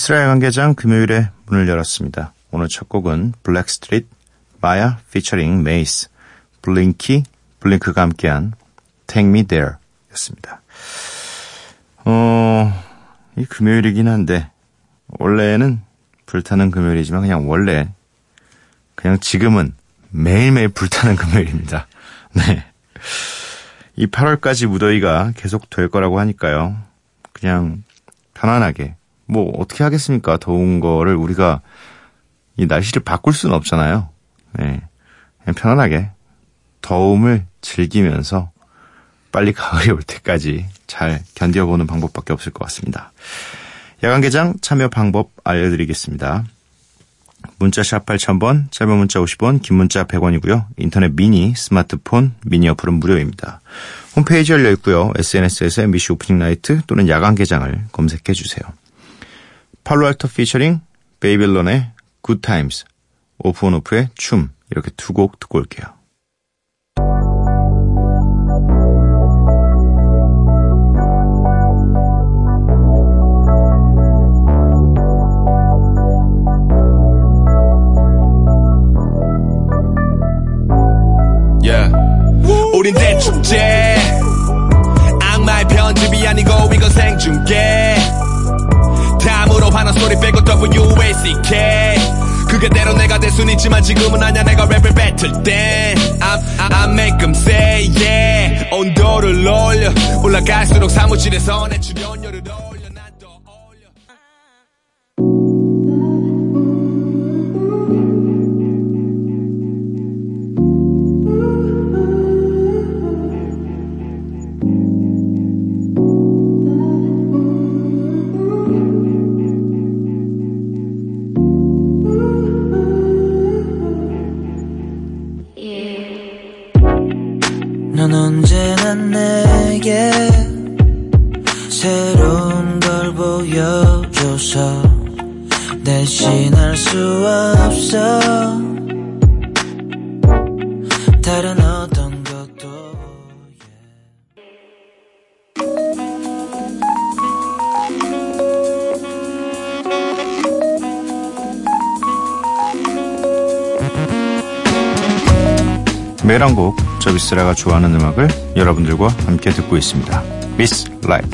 미쓰라의 야간개장 금요일에 문을 열었습니다. 오늘 첫 곡은 블랙스트리트, 마야 피처링 메이스, 블링키 블링크가 함께한 Take Me There 였습니다. 어, 이 금요일이긴 한데, 원래는 불타는 금요일이지만 그냥 원래, 그냥 지금은 매일매일 불타는 금요일입니다. 네. 이 8월까지 무더위가 계속 될 거라고 하니까요. 그냥 편안하게 뭐 어떻게 하겠습니까? 더운 거를 우리가 이 날씨를 바꿀 수는 없잖아요. 네. 그냥 편안하게 더움을 즐기면서 빨리 가을이 올 때까지 잘 견뎌보는 방법밖에 없을 것 같습니다. 야간 개장 참여 방법 알려드리겠습니다. 문자 샵 8000번, 짧은 문자 50원, 긴 문자 100원이고요. 인터넷 미니, 스마트폰, 미니 어플은 무료입니다. 홈페이지 열려 있고요. SNS에서 MBC 오프닝 나이트 또는 야간 개장을 검색해 주세요. 팔로알터 피처링 베이빌론의 Good Times, 오프온오프의 춤 이렇게 두 곡 듣고 올게요. 우린 대축제. 악마의 편집이 아니고 이건 생중계 W-A-C-K 그게대로 내가 될 순 있지만 지금은 아냐 내가 랩을 뱉을 땐 I'm, I make them say yeah. 온도를 올려 올라갈수록 사무실에서 내 출연료 미스라가 좋아하는 음악을 여러분들과 함께 듣고 있습니다. 미스 라이크.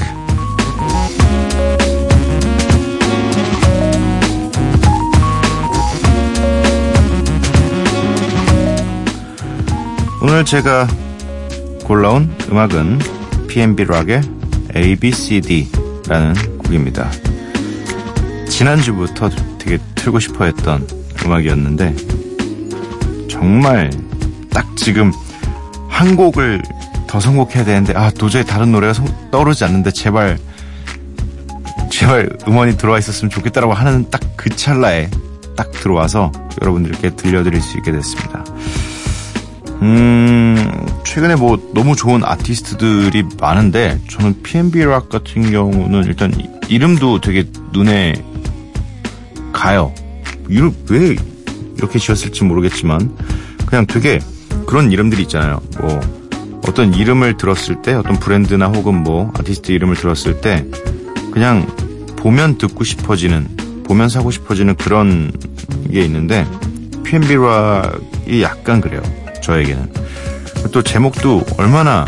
오늘 제가 골라온 음악은 PNB 락의 ABCD라는 곡입니다. 지난주부터 되게 틀고 싶어 했던 음악이었는데, 정말 딱 지금 한 곡을 더 선곡해야 되는데 아 도저히 다른 노래가 성- 떠오르지 않는데 제발 제발 음원이 들어와 있었으면 좋겠다라고 하는 딱 그 찰나에 딱 들어와서 여러분들께 들려드릴 수 있게 됐습니다. 음 최근에 뭐 너무 좋은 아티스트들이 많은데 저는 PNB 락 같은 경우는 일단 이- 이름도 되게 눈에 가요. 이름 왜 이렇게 지었을지 모르겠지만 그냥 되게 그런 이름들이 있잖아요. 뭐 어떤 이름을 들었을 때 어떤 브랜드나 혹은 뭐 아티스트 이름을 들었을 때 그냥 보면 듣고 싶어지는 보면 사고 싶어지는 그런 게 있는데 PNB 락이 약간 그래요. 저에게는 또 제목도 얼마나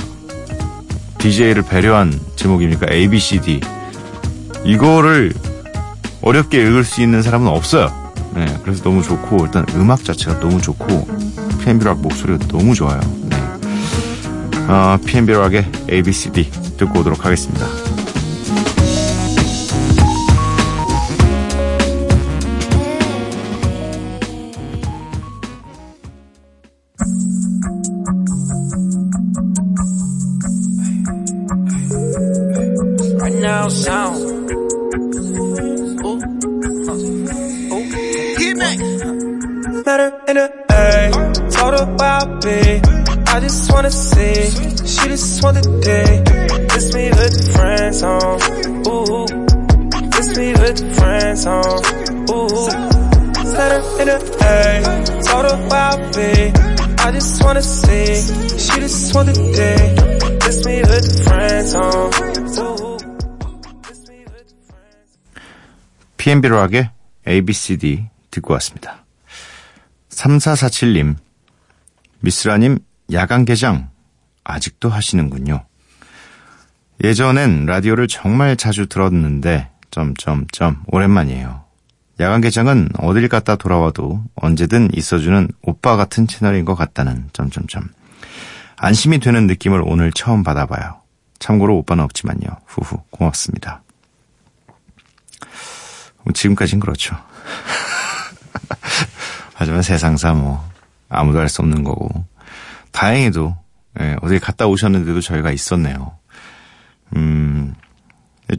DJ를 배려한 제목입니까? ABCD 이거를 어렵게 읽을 수 있는 사람은 없어요. 네, 그래서 너무 좋고 일단 음악 자체가 너무 좋고 PNB 락 목소리가 너무 좋아요. 네. 어, PNB 락의 ABCD 듣고 오도록 하겠습니다. Met her in the A, told her where I be. I just wanna see, she just want the D. Kiss me with friends on, ooh. Kiss me with friends on, ooh. Met her in the A, told her where I be. I just wanna see, she just want the D. Kiss me with friends on, ooh. Kiss me with the friends PNB 락의 ABCD 듣고 왔습니다. 3447님, 미스라님, 야간 개장 아직도 하시는군요. 예전엔 라디오를 정말 자주 들었는데, 점점점, 오랜만이에요. 야간 개장은 어딜 갔다 돌아와도 언제든 있어주는 오빠 같은 채널인 것 같다는, 점점점. 안심이 되는 느낌을 오늘 처음 받아봐요. 참고로 오빠는 없지만요. 후후, 고맙습니다. 뭐 지금까진 그렇죠. 하지만 세상사 뭐 아무도 할수 없는 거고 다행히도 예, 어디 갔다 오셨는데도 저희가 있었네요. 음,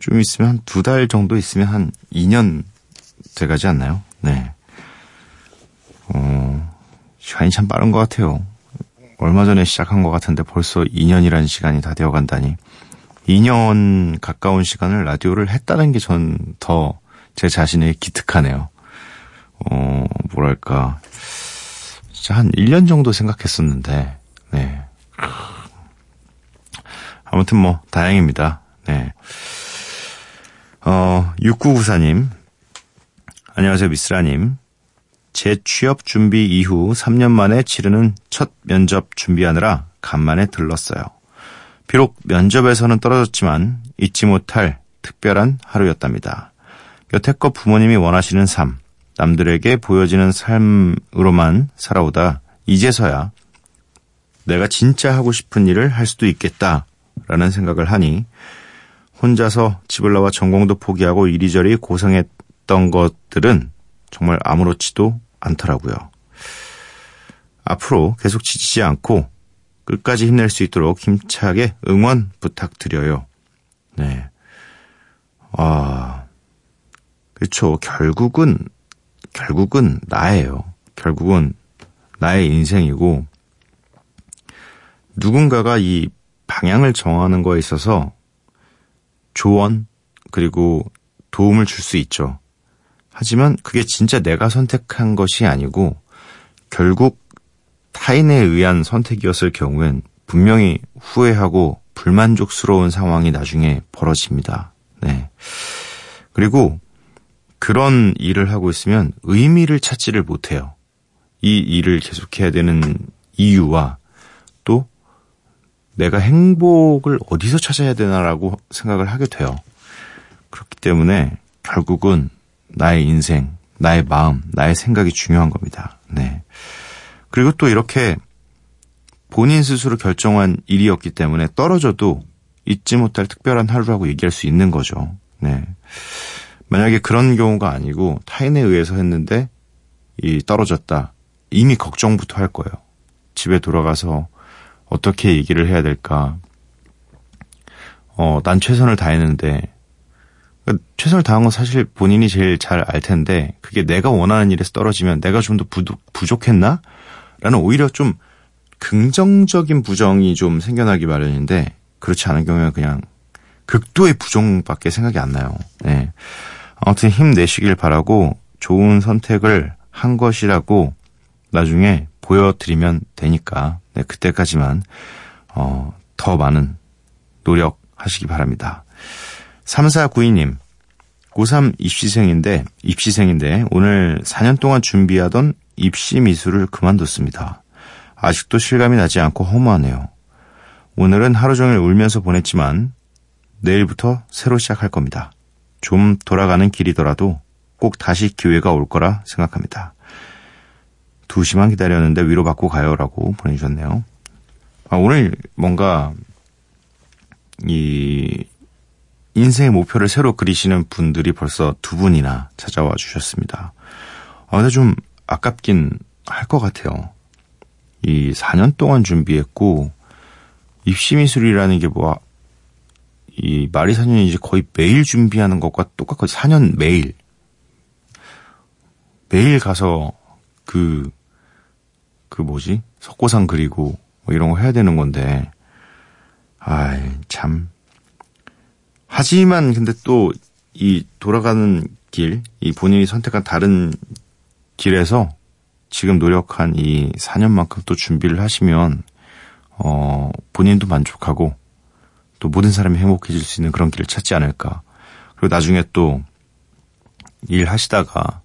좀 있으면 한 두 달 정도 있으면 한 2년 돼가지 않나요? 네. 어, 시간이 참 빠른 것 같아요. 얼마 전에 시작한 것 같은데 벌써 2년이라는 시간이 다 되어 간다니. 2년 가까운 시간을 라디오를 했다는 게 전 더 제 자신에 기특하네요. 어, 뭐랄까. 진짜 한 1년 정도 생각했었는데, 네. 아무튼 뭐, 다행입니다. 네. 어, 6994님. 안녕하세요, 미스라님. 제 취업 준비 이후 3년 만에 치르는 첫 면접 준비하느라 간만에 들렀어요. 비록 면접에서는 떨어졌지만 잊지 못할 특별한 하루였답니다. 여태껏 부모님이 원하시는 삶, 남들에게 보여지는 삶으로만 살아오다 이제서야 내가 진짜 하고 싶은 일을 할 수도 있겠다라는 생각을 하니 혼자서 집을 나와 전공도 포기하고 이리저리 고생했던 것들은 정말 아무렇지도 않더라고요. 앞으로 계속 지치지 않고 끝까지 힘낼 수 있도록 힘차게 응원 부탁드려요. 네. 아, 그렇죠. 결국은, 결국은 나예요. 결국은 나의 인생이고, 누군가가 이 방향을 정하는 거에 있어서 조언, 그리고 도움을 줄 수 있죠. 하지만 그게 진짜 내가 선택한 것이 아니고, 결국 타인에 의한 선택이었을 경우엔 분명히 후회하고 불만족스러운 상황이 나중에 벌어집니다. 네. 그리고 그런 일을 하고 있으면 의미를 찾지를 못해요. 이 일을 계속해야 되는 이유와 또 내가 행복을 어디서 찾아야 되나라고 생각을 하게 돼요. 그렇기 때문에 결국은 나의 인생, 나의 마음, 나의 생각이 중요한 겁니다. 네. 그리고 또 이렇게 본인 스스로 결정한 일이었기 때문에 떨어져도 잊지 못할 특별한 하루라고 얘기할 수 있는 거죠. 네. 만약에 그런 경우가 아니고 타인에 의해서 했는데 이 떨어졌다. 이미 걱정부터 할 거예요. 집에 돌아가서 어떻게 얘기를 해야 될까? 어, 난 최선을 다했는데 최선을 다한 건 사실 본인이 제일 잘 알 텐데 그게 내가 원하는 일에서 떨어지면 내가 좀 더 부족했나? 라는 오히려 좀 긍정적인 부정이 좀 생겨나기 마련인데 그렇지 않은 경우에 그냥 극도의 부정밖에 생각이 안 나요. 네. 아무튼 힘내시길 바라고 좋은 선택을 한 것이라고 나중에 보여드리면 되니까 네, 그때까지만 어, 더 많은 노력하시기 바랍니다. 3492님 고3 입시생인데 입시생인데 오늘 4년 동안 준비하던 입시 미술을 그만뒀습니다. 아직도 실감이 나지 않고 허무하네요. 오늘은 하루 종일 울면서 보냈지만 내일부터 새로 시작할 겁니다. 좀 돌아가는 길이더라도 꼭 다시 기회가 올 거라 생각합니다. 2시만 기다렸는데 위로받고 가요라고 보내주셨네요. 아, 오늘 뭔가 이 인생의 목표를 새로 그리시는 분들이 벌써 두 분이나 찾아와 주셨습니다. 아, 근데 좀 아깝긴 할 것 같아요. 이 4년 동안 준비했고, 입시 미술이라는 게 뭐, 이 말이 4년이 이제 거의 매일 준비하는 것과 똑같거든요. 4년 매일. 매일 가서 그, 그 뭐지? 석고상 그리고 뭐 이런 거 해야 되는 건데, 아이, 참. 하지만 근데 또 이 돌아가는 길, 이 본인이 선택한 다른 길에서 지금 노력한 이 4년만큼 또 준비를 하시면, 어, 본인도 만족하고 또 모든 사람이 행복해질 수 있는 그런 길을 찾지 않을까. 그리고 나중에 또 일하시다가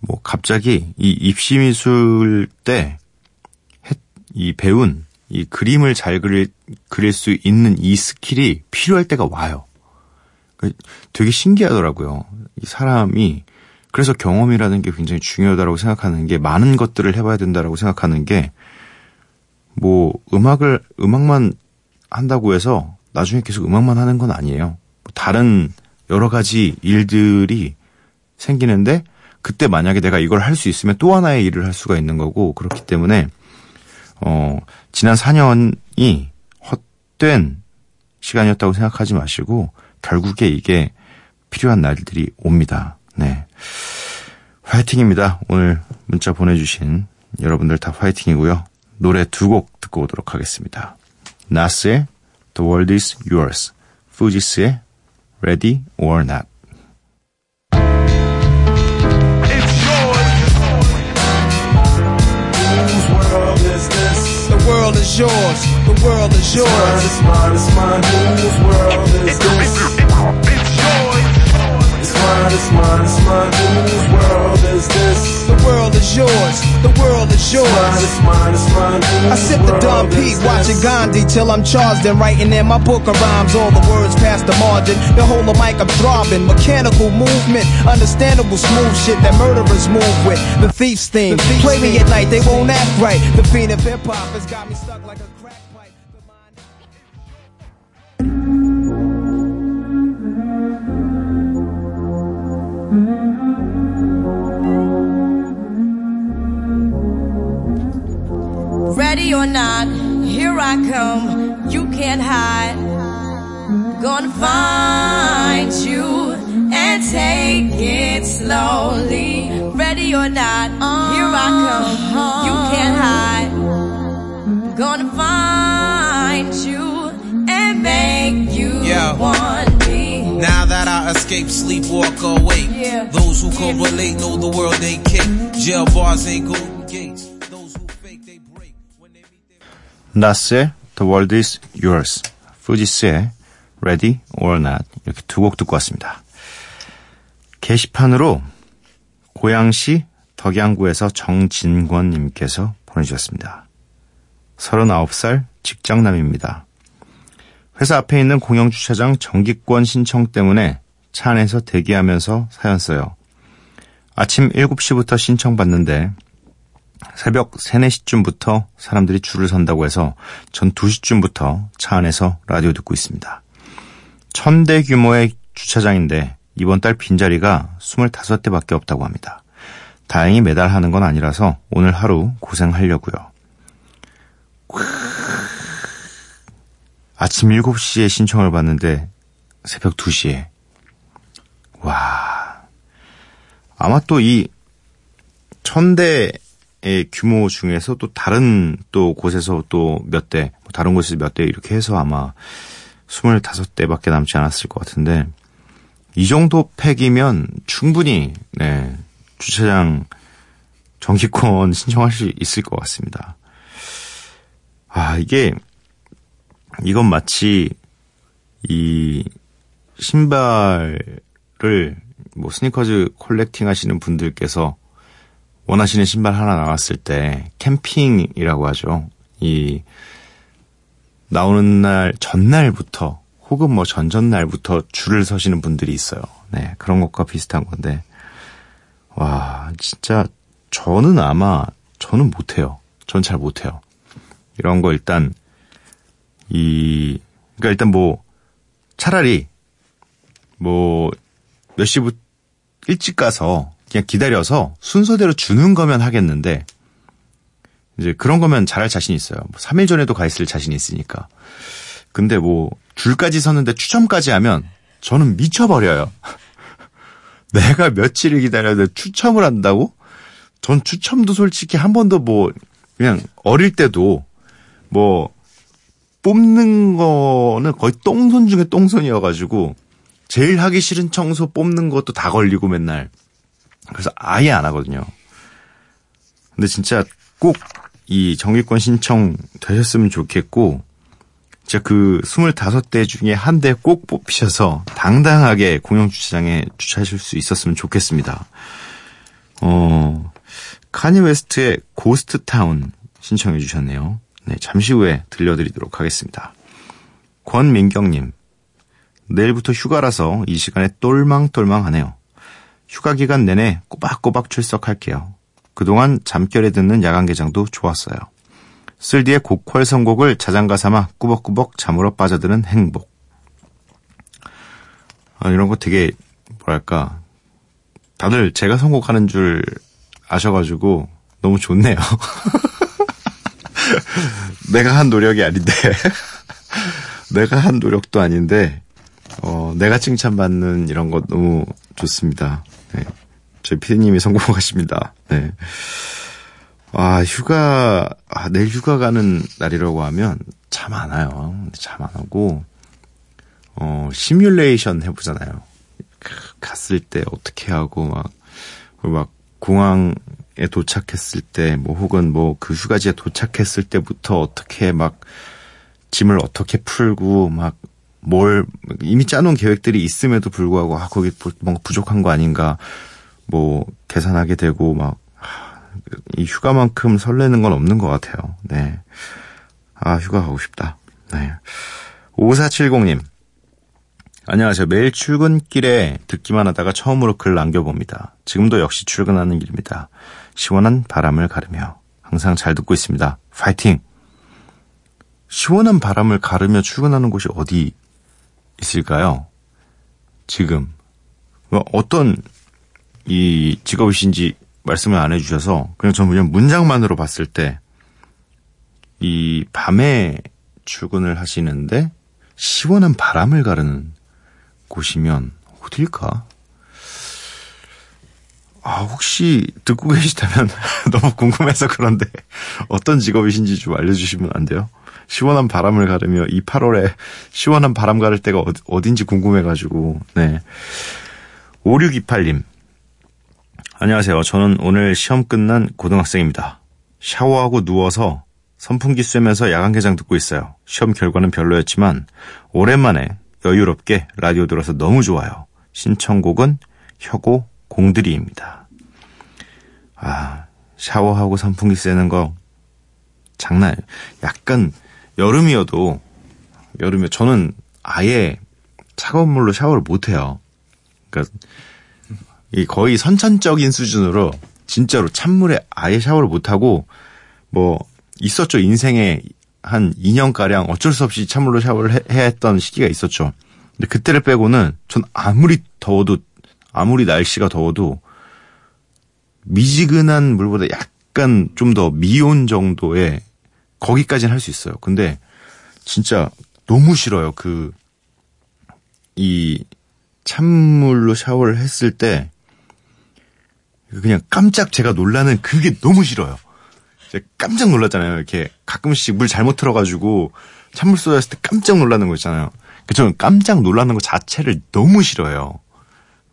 뭐 갑자기 이 입시미술 때 이 배운 이 그림을 잘 그릴, 그릴 수 있는 이 skill이 필요할 때가 와요. 그 되게 신기하더라고요. 이 사람이 그래서 경험이라는 게 굉장히 중요하다고 생각하는 게 많은 것들을 해봐야 된다라고 생각하는 게 뭐 음악을 음악만 한다고 해서 나중에 계속 음악만 하는 건 아니에요. 다른 여러 가지 일들이 생기는데 그때 만약에 내가 이걸 할 수 있으면 또 하나의 일을 할 수가 있는 거고 그렇기 때문에 어 지난 4년이 헛된 시간이었다고 생각하지 마시고 결국에 이게 필요한 날들이 옵니다. 네. 화이팅입니다. 오늘 문자 보내주신 여러분들 다 화이팅이고요. 노래 두 곡 듣고 오도록 하겠습니다. 나스의 The World Is Yours, fuji스의 Ready or Not. World is this? The world is yours. The Mine yours. mine, it's mine. Watching till I'm charged and writing in my book of rhymes. All the words past the margin. The whole of mic I'm throbbing. Mechanical movement, understandable smooth shit that murderers move with. The thief's theme. Play me at night, they won't act right. The fiend of hip hop has got me stuck like a crack pipe. The mind- Ready or not, here I come. You can't hide. Gonna find you and take it slowly. Ready or not, here I come. You can't hide. Gonna find you and make you Yeah. want me. Now that I escape, sleep, walk, awake. Yeah. Those who correlate know the world ain't cake. Jail bars ain't golden 나스의 The World Is Yours, fuji스의 Ready or Not 이렇게 두 곡 듣고 왔습니다. 게시판으로 고양시 덕양구에서 정진권님께서 보내주셨습니다. 39살 직장남입니다. 회사 앞에 있는 공영주차장 정기권 신청 때문에 차 안에서 대기하면서 사연 써요. 아침 7시부터 신청받는데 새벽 3, 4시쯤부터 사람들이 줄을 선다고 해서 전 2시쯤부터 차 안에서 라디오 듣고 있습니다. 천대 규모의 주차장인데 이번 달 빈자리가 25대 밖에 없다고 합니다. 다행히 매달 하는 건 아니라서 오늘 하루 고생하려고요. 아침 7시에 신청을 받는데 새벽 2시에 와 아마 또 이 천대의 규모 중에서 또 다른 또 곳에서 또 몇 대, 뭐 다른 곳에서 몇 대 이렇게 해서 아마 25대밖에 남지 않았을 것 같은데 이 정도 팩이면 충분히 네, 주차장 정기권 신청할 수 있을 것 같습니다. 아, 이게 이건 마치 이 신발을 뭐 스니커즈 콜렉팅 하시는 분들께서 원하시는 신발 하나 나왔을 때 캠핑이라고 하죠. 이 나오는 날 전날부터 혹은 뭐 전전날부터 줄을 서시는 분들이 있어요. 네, 그런 것과 비슷한 건데 와, 진짜 저는 아마 저는 못해요. 전 잘 못해요. 이런 거 일단 이 그러니까 일단 뭐 차라리 뭐 몇 시부터 일찍 가서 그냥 기다려서 순서대로 주는 거면 하겠는데 이제 그런 거면 잘할 자신 있어요. 뭐 3일 전에도 가 있을 자신이 있으니까. 근데 뭐 줄까지 섰는데 추첨까지 하면 저는 미쳐버려요. 내가 며칠을 기다려야 추첨을 한다고? 전 추첨도 솔직히 한 번도 뭐 그냥 어릴 때도 뭐 뽑는 거는 거의 똥손 중에 똥손이어가지고 제일 하기 싫은 청소 뽑는 것도 다 걸리고 맨날 그래서 아예 안 하거든요. 근데 진짜 꼭 이 정기권 신청 되셨으면 좋겠고 진짜 그 25대 중에 한 대 꼭 뽑히셔서 당당하게 공영 주차장에 주차하실 수 있었으면 좋겠습니다. 어, 카니예 웨스트의 Ghost Town 신청해 주셨네요. 네, 잠시 후에 들려드리도록 하겠습니다. 권민경님, 내일부터 휴가라서 이 시간에 똘망똘망하네요. 휴가 기간 내내 꼬박꼬박 출석할게요. 그동안 잠결에 듣는 야간 개장도 좋았어요. 쓸디의 고퀄 선곡을 자장가 삼아 꾸벅꾸벅 잠으로 빠져드는 행복. 아, 이런 거 되게 뭐랄까 다들 제가 선곡하는 줄 아셔가지고 너무 좋네요. 내가 한 노력이 아닌데 내가 한 노력도 아닌데 어, 내가 칭찬받는 이런 것 너무 좋습니다. 네. 저희 피디님이 성공하십니다. 네. 아, 휴가, 아, 내일 휴가 가는 날이라고 하면 잠 안 와요. 잠 안 오고, 어, 시뮬레이션 해보잖아요. 갔을 때 어떻게 하고, 막, 막, 공항에 도착했을 때, 뭐, 혹은 뭐, 그 휴가지에 도착했을 때부터 어떻게 막, 짐을 어떻게 풀고, 막, 뭘, 이미 짜놓은 계획들이 있음에도 불구하고, 아, 거기 뭔가 부족한 거 아닌가, 뭐, 계산하게 되고, 막, 이 휴가만큼 설레는 건 없는 것 같아요. 네. 아, 휴가 가고 싶다. 네. 5470님. 안녕하세요. 매일 출근길에 듣기만 하다가 처음으로 글 남겨봅니다. 지금도 역시 출근하는 길입니다. 시원한 바람을 가르며 항상 잘 듣고 있습니다. 파이팅! 시원한 바람을 가르며 출근하는 곳이 어디 있을까요? 지금. 어떤 이 직업이신지 말씀을 안 해주셔서 그냥 저는 그냥 문장만으로 봤을 때 이 밤에 출근을 하시는데 시원한 바람을 가르는 곳이면 어딜까? 아, 혹시 듣고 계시다면 너무 궁금해서 그런데 어떤 직업이신지 좀 알려주시면 안 돼요? 시원한 바람을 가르며 이 8월에 시원한 바람 가를 때가 어딘지 궁금해가지고, 네. 5628님. 안녕하세요. 저는 오늘 시험 끝난 고등학생입니다. 샤워하고 누워서 선풍기 쐬면서 야간 개장 듣고 있어요. 시험 결과는 별로였지만 오랜만에 여유롭게 라디오 들어서 너무 좋아요. 신청곡은 혁오 공들이입니다. 아, 샤워하고 선풍기 쐬는 거 장난, 약간 여름이어도 여름에 저는 아예 차가운 물로 샤워를 못 해요. 그러니까 이 거의 선천적인 수준으로 진짜로 찬물에 아예 샤워를 못 하고 뭐 있었죠 인생에 한 2년 가량 어쩔 수 없이 찬물로 샤워를 해, 해야 했던 시기가 있었죠. 근데 그때를 빼고는 전 아무리 더워도 아무리 날씨가 더워도 미지근한 물보다 약간 좀 더 미온 정도의 거기까지는 할 수 있어요. 근데 진짜 너무 싫어요. 그 이 찬물로 샤워를 했을 때 그냥 깜짝 제가 놀라는 그게 너무 싫어요. 깜짝 놀랐잖아요. 이렇게 가끔씩 물 잘못 틀어가지고 찬물 쏟았을 때 깜짝 놀라는 거 있잖아요. 그 저는 깜짝 놀라는 거 자체를 너무 싫어요.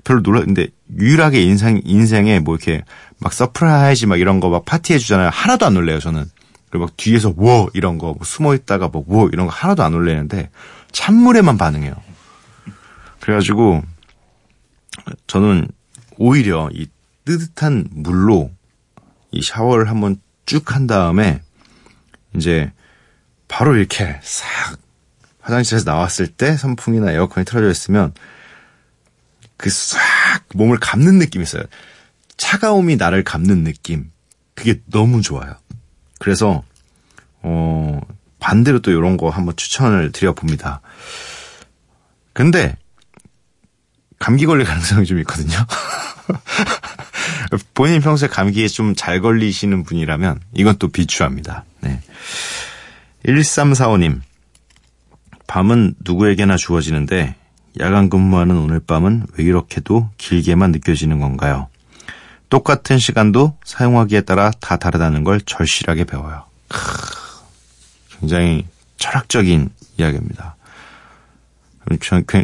별로 놀랐는데 유일하게 인생 인생에 뭐 이렇게 막 surprise 막 이런 거 막 파티 해 주잖아요. 하나도 안 놀래요. 저는 그리고 막 뒤에서 워 이런 거 뭐 숨어 있다가 뭐워 이런 거 하나도 안 놀래는데 찬물에만 반응해요. 그래가지고 저는 오히려 이 뜨뜻한 물로 이 샤워를 한번 쭉 한 다음에 이제 바로 이렇게 싹 화장실에서 나왔을 때 선풍이나 에어컨이 틀어져 있으면 그 싹 몸을 감는 느낌이 있어요. 차가움이 나를 감는 느낌. 그게 너무 좋아요. 그래서, 어, 반대로 또 이런 거 한번 추천을 드려봅니다. 근데, 감기 걸릴 가능성이 좀 있거든요. 본인 평소에 감기에 좀 잘 걸리시는 분이라면 이건 또 비추합니다. 네. 1345님. 밤은 누구에게나 주어지는데 야간 근무하는 오늘 밤은 왜 이렇게도 길게만 느껴지는 건가요? 똑같은 시간도 사용하기에 따라 다 다르다는 걸 절실하게 배워요. 크, 굉장히 철학적인 이야기입니다.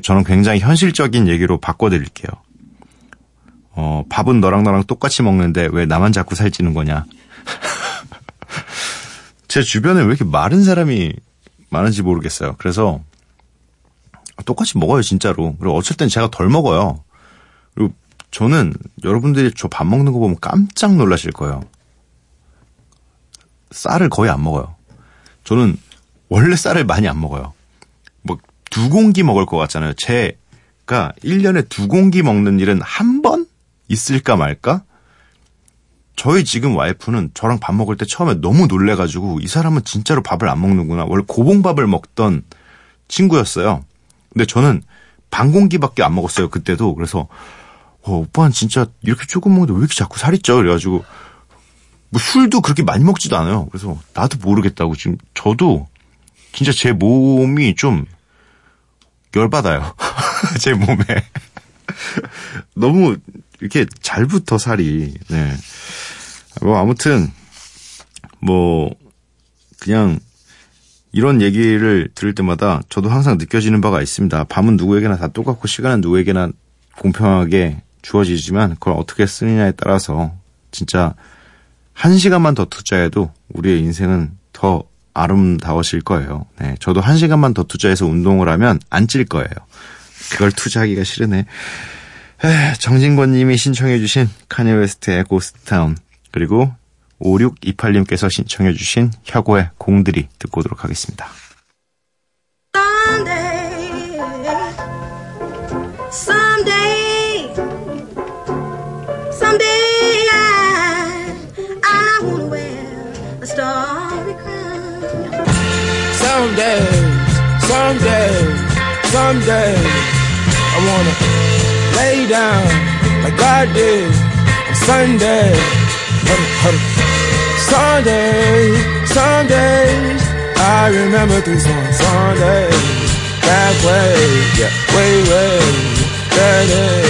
저는 굉장히 현실적인 얘기로 바꿔드릴게요. 어, 밥은 너랑 나랑 똑같이 먹는데 왜 나만 자꾸 살찌는 거냐. 제 주변에 왜 이렇게 마른 사람이 많은지 모르겠어요. 그래서 똑같이 먹어요, 진짜로. 그리고 어쩔 땐 제가 덜 먹어요. 저는 여러분들이 저 밥 먹는 거 보면 깜짝 놀라실 거예요. 쌀을 거의 안 먹어요. 저는 원래 쌀을 많이 안 먹어요. 뭐 두 공기 먹을 것 같잖아요. 제가 1년에 두 공기 먹는 일은 한 번 있을까 말까? 저희 지금 와이프는 저랑 밥 먹을 때 처음에 너무 놀래가지고 이 사람은 진짜로 밥을 안 먹는구나. 원래 고봉밥을 먹던 친구였어요. 근데 저는 반 공기밖에 안 먹었어요. 그때도. 그래서 어, 오빠는 진짜 이렇게 조금 먹는데 왜 이렇게 자꾸 살이 쪄? 그래가지고 뭐 술도 그렇게 많이 먹지도 않아요. 그래서 나도 모르겠다고 지금 저도 진짜 제 몸이 좀 열받아요. 제 몸에. 너무 이렇게 잘 붙어 살이. 네. 뭐 아무튼 뭐 그냥 이런 얘기를 들을 때마다 저도 항상 느껴지는 바가 있습니다. 밤은 누구에게나 다 똑같고 시간은 누구에게나 공평하게 주어지지만 그걸 어떻게 쓰느냐에 따라서 진짜 한 시간만 더 투자해도 우리의 인생은 더 아름다워질 거예요. 네, 저도 한 시간만 더 투자해서 운동을 하면 안 찔 거예요. 그걸 투자하기가 싫으네. 정진권 님이 신청해주신 카니 웨스트의 고스타운 그리고 5628님께서 신청해주신 혁오의 공들이 듣고 오도록 하겠습니다. Someday, someday, I wanna lay down like God did on Sunday. Huddle, huddle. Sunday, Sundays, I remember three songs. Sundays, back way, yeah, way, way, that is.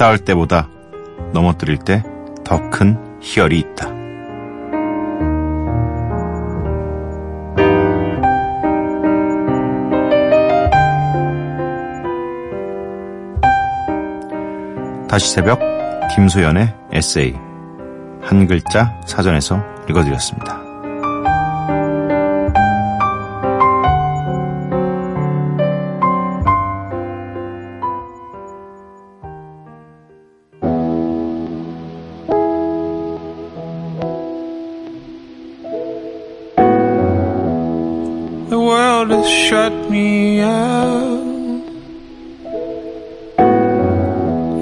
쌓을 때보다 넘어뜨릴 때 더 큰 희열이 있다. 다시 새벽 김소연의 에세이 한 글자 사전에서 읽어드렸습니다. to shut me up.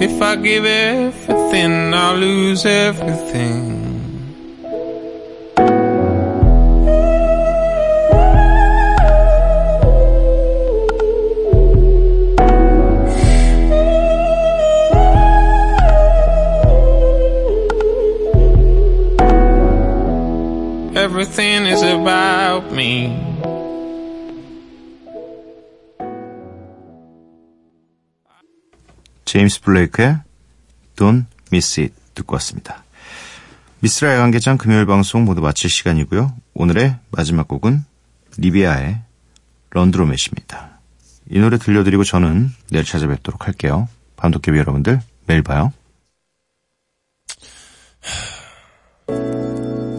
If I give everything, I'll lose everything. Everything is about me. 제임스 블레이크의 Don't Miss It 듣고 왔습니다. 미스라의 관계장 금요일 방송 모두 마칠 시간이고요. 오늘의 마지막 곡은 리비아의 런드로맷입니다. 이 노래 들려드리고 저는 내일 찾아뵙도록 할게요. 밤도깨비 여러분들 매일 봐요.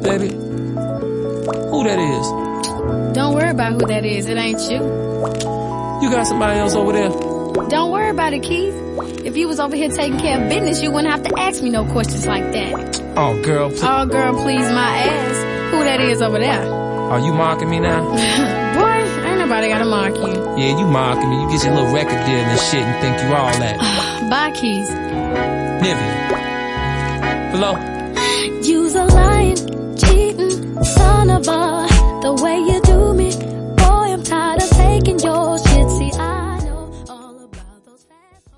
Baby, who that is? Don't worry about who that is. It ain't you. You got somebody else over there? Don't worry about it, Keith. If you was over here taking care of business, you wouldn't have to ask me no questions like that. Oh, girl, please. Oh, girl, please my ass. Who that is over there? Are you mocking me now? Boy, ain't nobody gotta mock you. Yeah, you mocking me. You get your little record deal and shit and think you all that. Bye, Keys. Nivy. Hello? You's a lying, cheating, son of a... The way you do me, boy, I'm tired of taking your shit. See, I